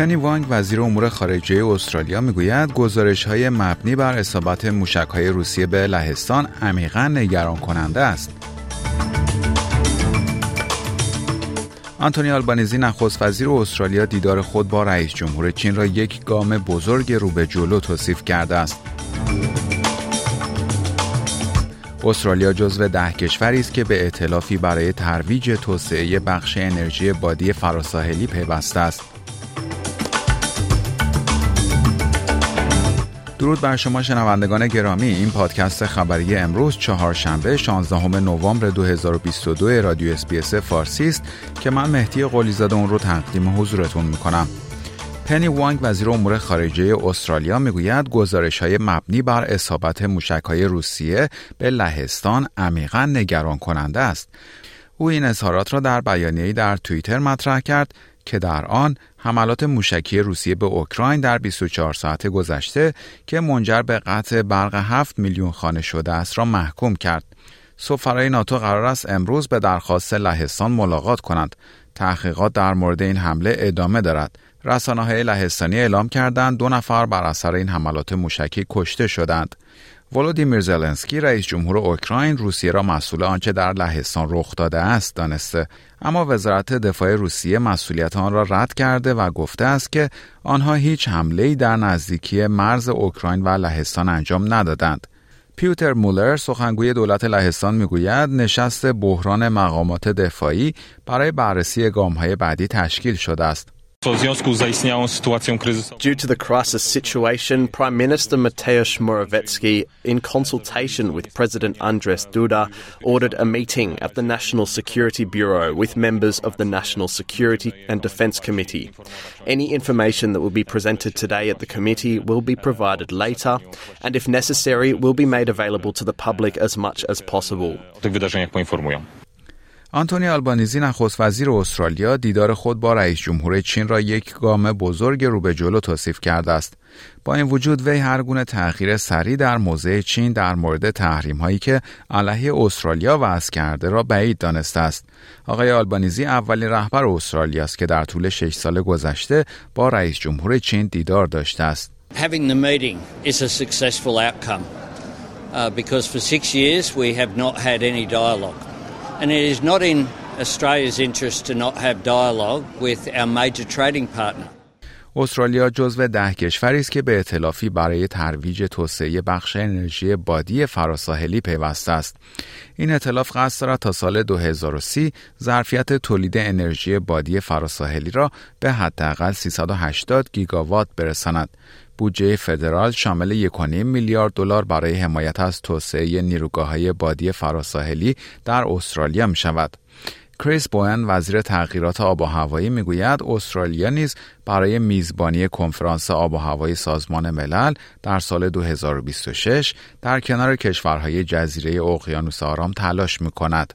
پنی وانگ وزیر امور خارجه استرالیا می‌گوید گزارش های مبنی بر اصابت موشک های روسیه به لهستان عمیقا نگران کننده است. آنتونی آلبانیزی نخست وزیر استرالیا دیدار خود با رئیس جمهور چین را یک گام بزرگ رو به جلو توصیف کرده است. استرالیا جزو ده کشوری است که به ائتلافی برای ترویج توسعه بخش انرژی بادی فراساحلی پیوسته است. درود بر شما شنوندگان گرامی. این پادکست خبری امروز چهارشنبه 16 نوامبر 2022 رادیو SBS فارسی است که من مهدی قلیزاده اون رو تقدیم حضورتون می‌کنم. پنی وانگ وزیر امور خارجه استرالیا می‌گوید گزارش های مبنی بر اصابت موشک های روسیه به لهستان عمیقا نگران کننده است. او این اظهارات را در بیانیه‌ای در توییتر مطرح کرد که در آن حملات موشکی روسیه به اوکراین در 24 ساعت گذشته که منجر به قطع برق 7 میلیون خانه شده است را محکوم کرد. سفرای ناتو قرار است امروز به درخواست لهستان ملاقات کنند. تحقیقات در مورد این حمله ادامه دارد. رسانه های لهستانی اعلام کردند دو نفر بر اثر این حملات موشکی کشته شدند. ولودیمیر زلنسکی رئیس جمهور اوکراین روسیه را مسئول آنچه در لهستان رخ داده است دانسته. اما وزارت دفاع روسیه مسئولیت آن را رد کرده و گفته است که آنها هیچ حمله در نزدیکی مرز اوکراین و لهستان انجام ندادند. پیوتر مولر سخنگوی دولت لهستان می‌گوید نشست بحران مقامات دفاعی برای بررسی گامهای بعدی تشکیل شده است. Due to the crisis situation, Prime Minister Mateusz Morawiecki, in consultation with President Andrzej Duda, ordered a meeting at the National Security Bureau with members of the National Security and Defence Committee. Any information that will be presented today at the committee will be provided later, and if necessary, will be made available to the public as much as possible. آنتونی آلبانیزی نخست وزیر استرالیا دیدار خود با رئیس جمهور چین را یک گام بزرگ رو به جلو توصیف کرده است. با این وجود وی هر گونه تغییر سریع در موضع چین در مورد تحریم هایی که علیه استرالیا وضع کرده را بعید دانسته است. آقای آلبانیزی اولین رهبر استرالیا است که در طول شش سال گذشته با رئیس جمهور چین دیدار داشته است. Having the meeting is a successful outcome uh, because for six years we have not had any dialogue. And it is not in Australia's interest to not have dialogue with our major trading partner. استرالیا جزو ده کشوری است که به اطلافی برای ترویج توسعه بخش انرژی بادی فراساحلی پیوسته است. این اطلاف قصد دارد تا سال 2030 ظرفیت تولید انرژی بادی فراساحلی را به حداقل 380 گیگاوات برساند. بودجه فدرال شامل 1.5 میلیارد دلار برای حمایت از توسعه نیروگاه‌های بادی فراساحلی در استرالیا می شود. کریس بوئن وزیر تغییرات آب و هوایی می‌گوید استرالیا نیز برای میزبانی کنفرانس آب و هوایی سازمان ملل در سال 2026 در کنار کشورهای جزیره اقیانوس آرام تلاش می کند.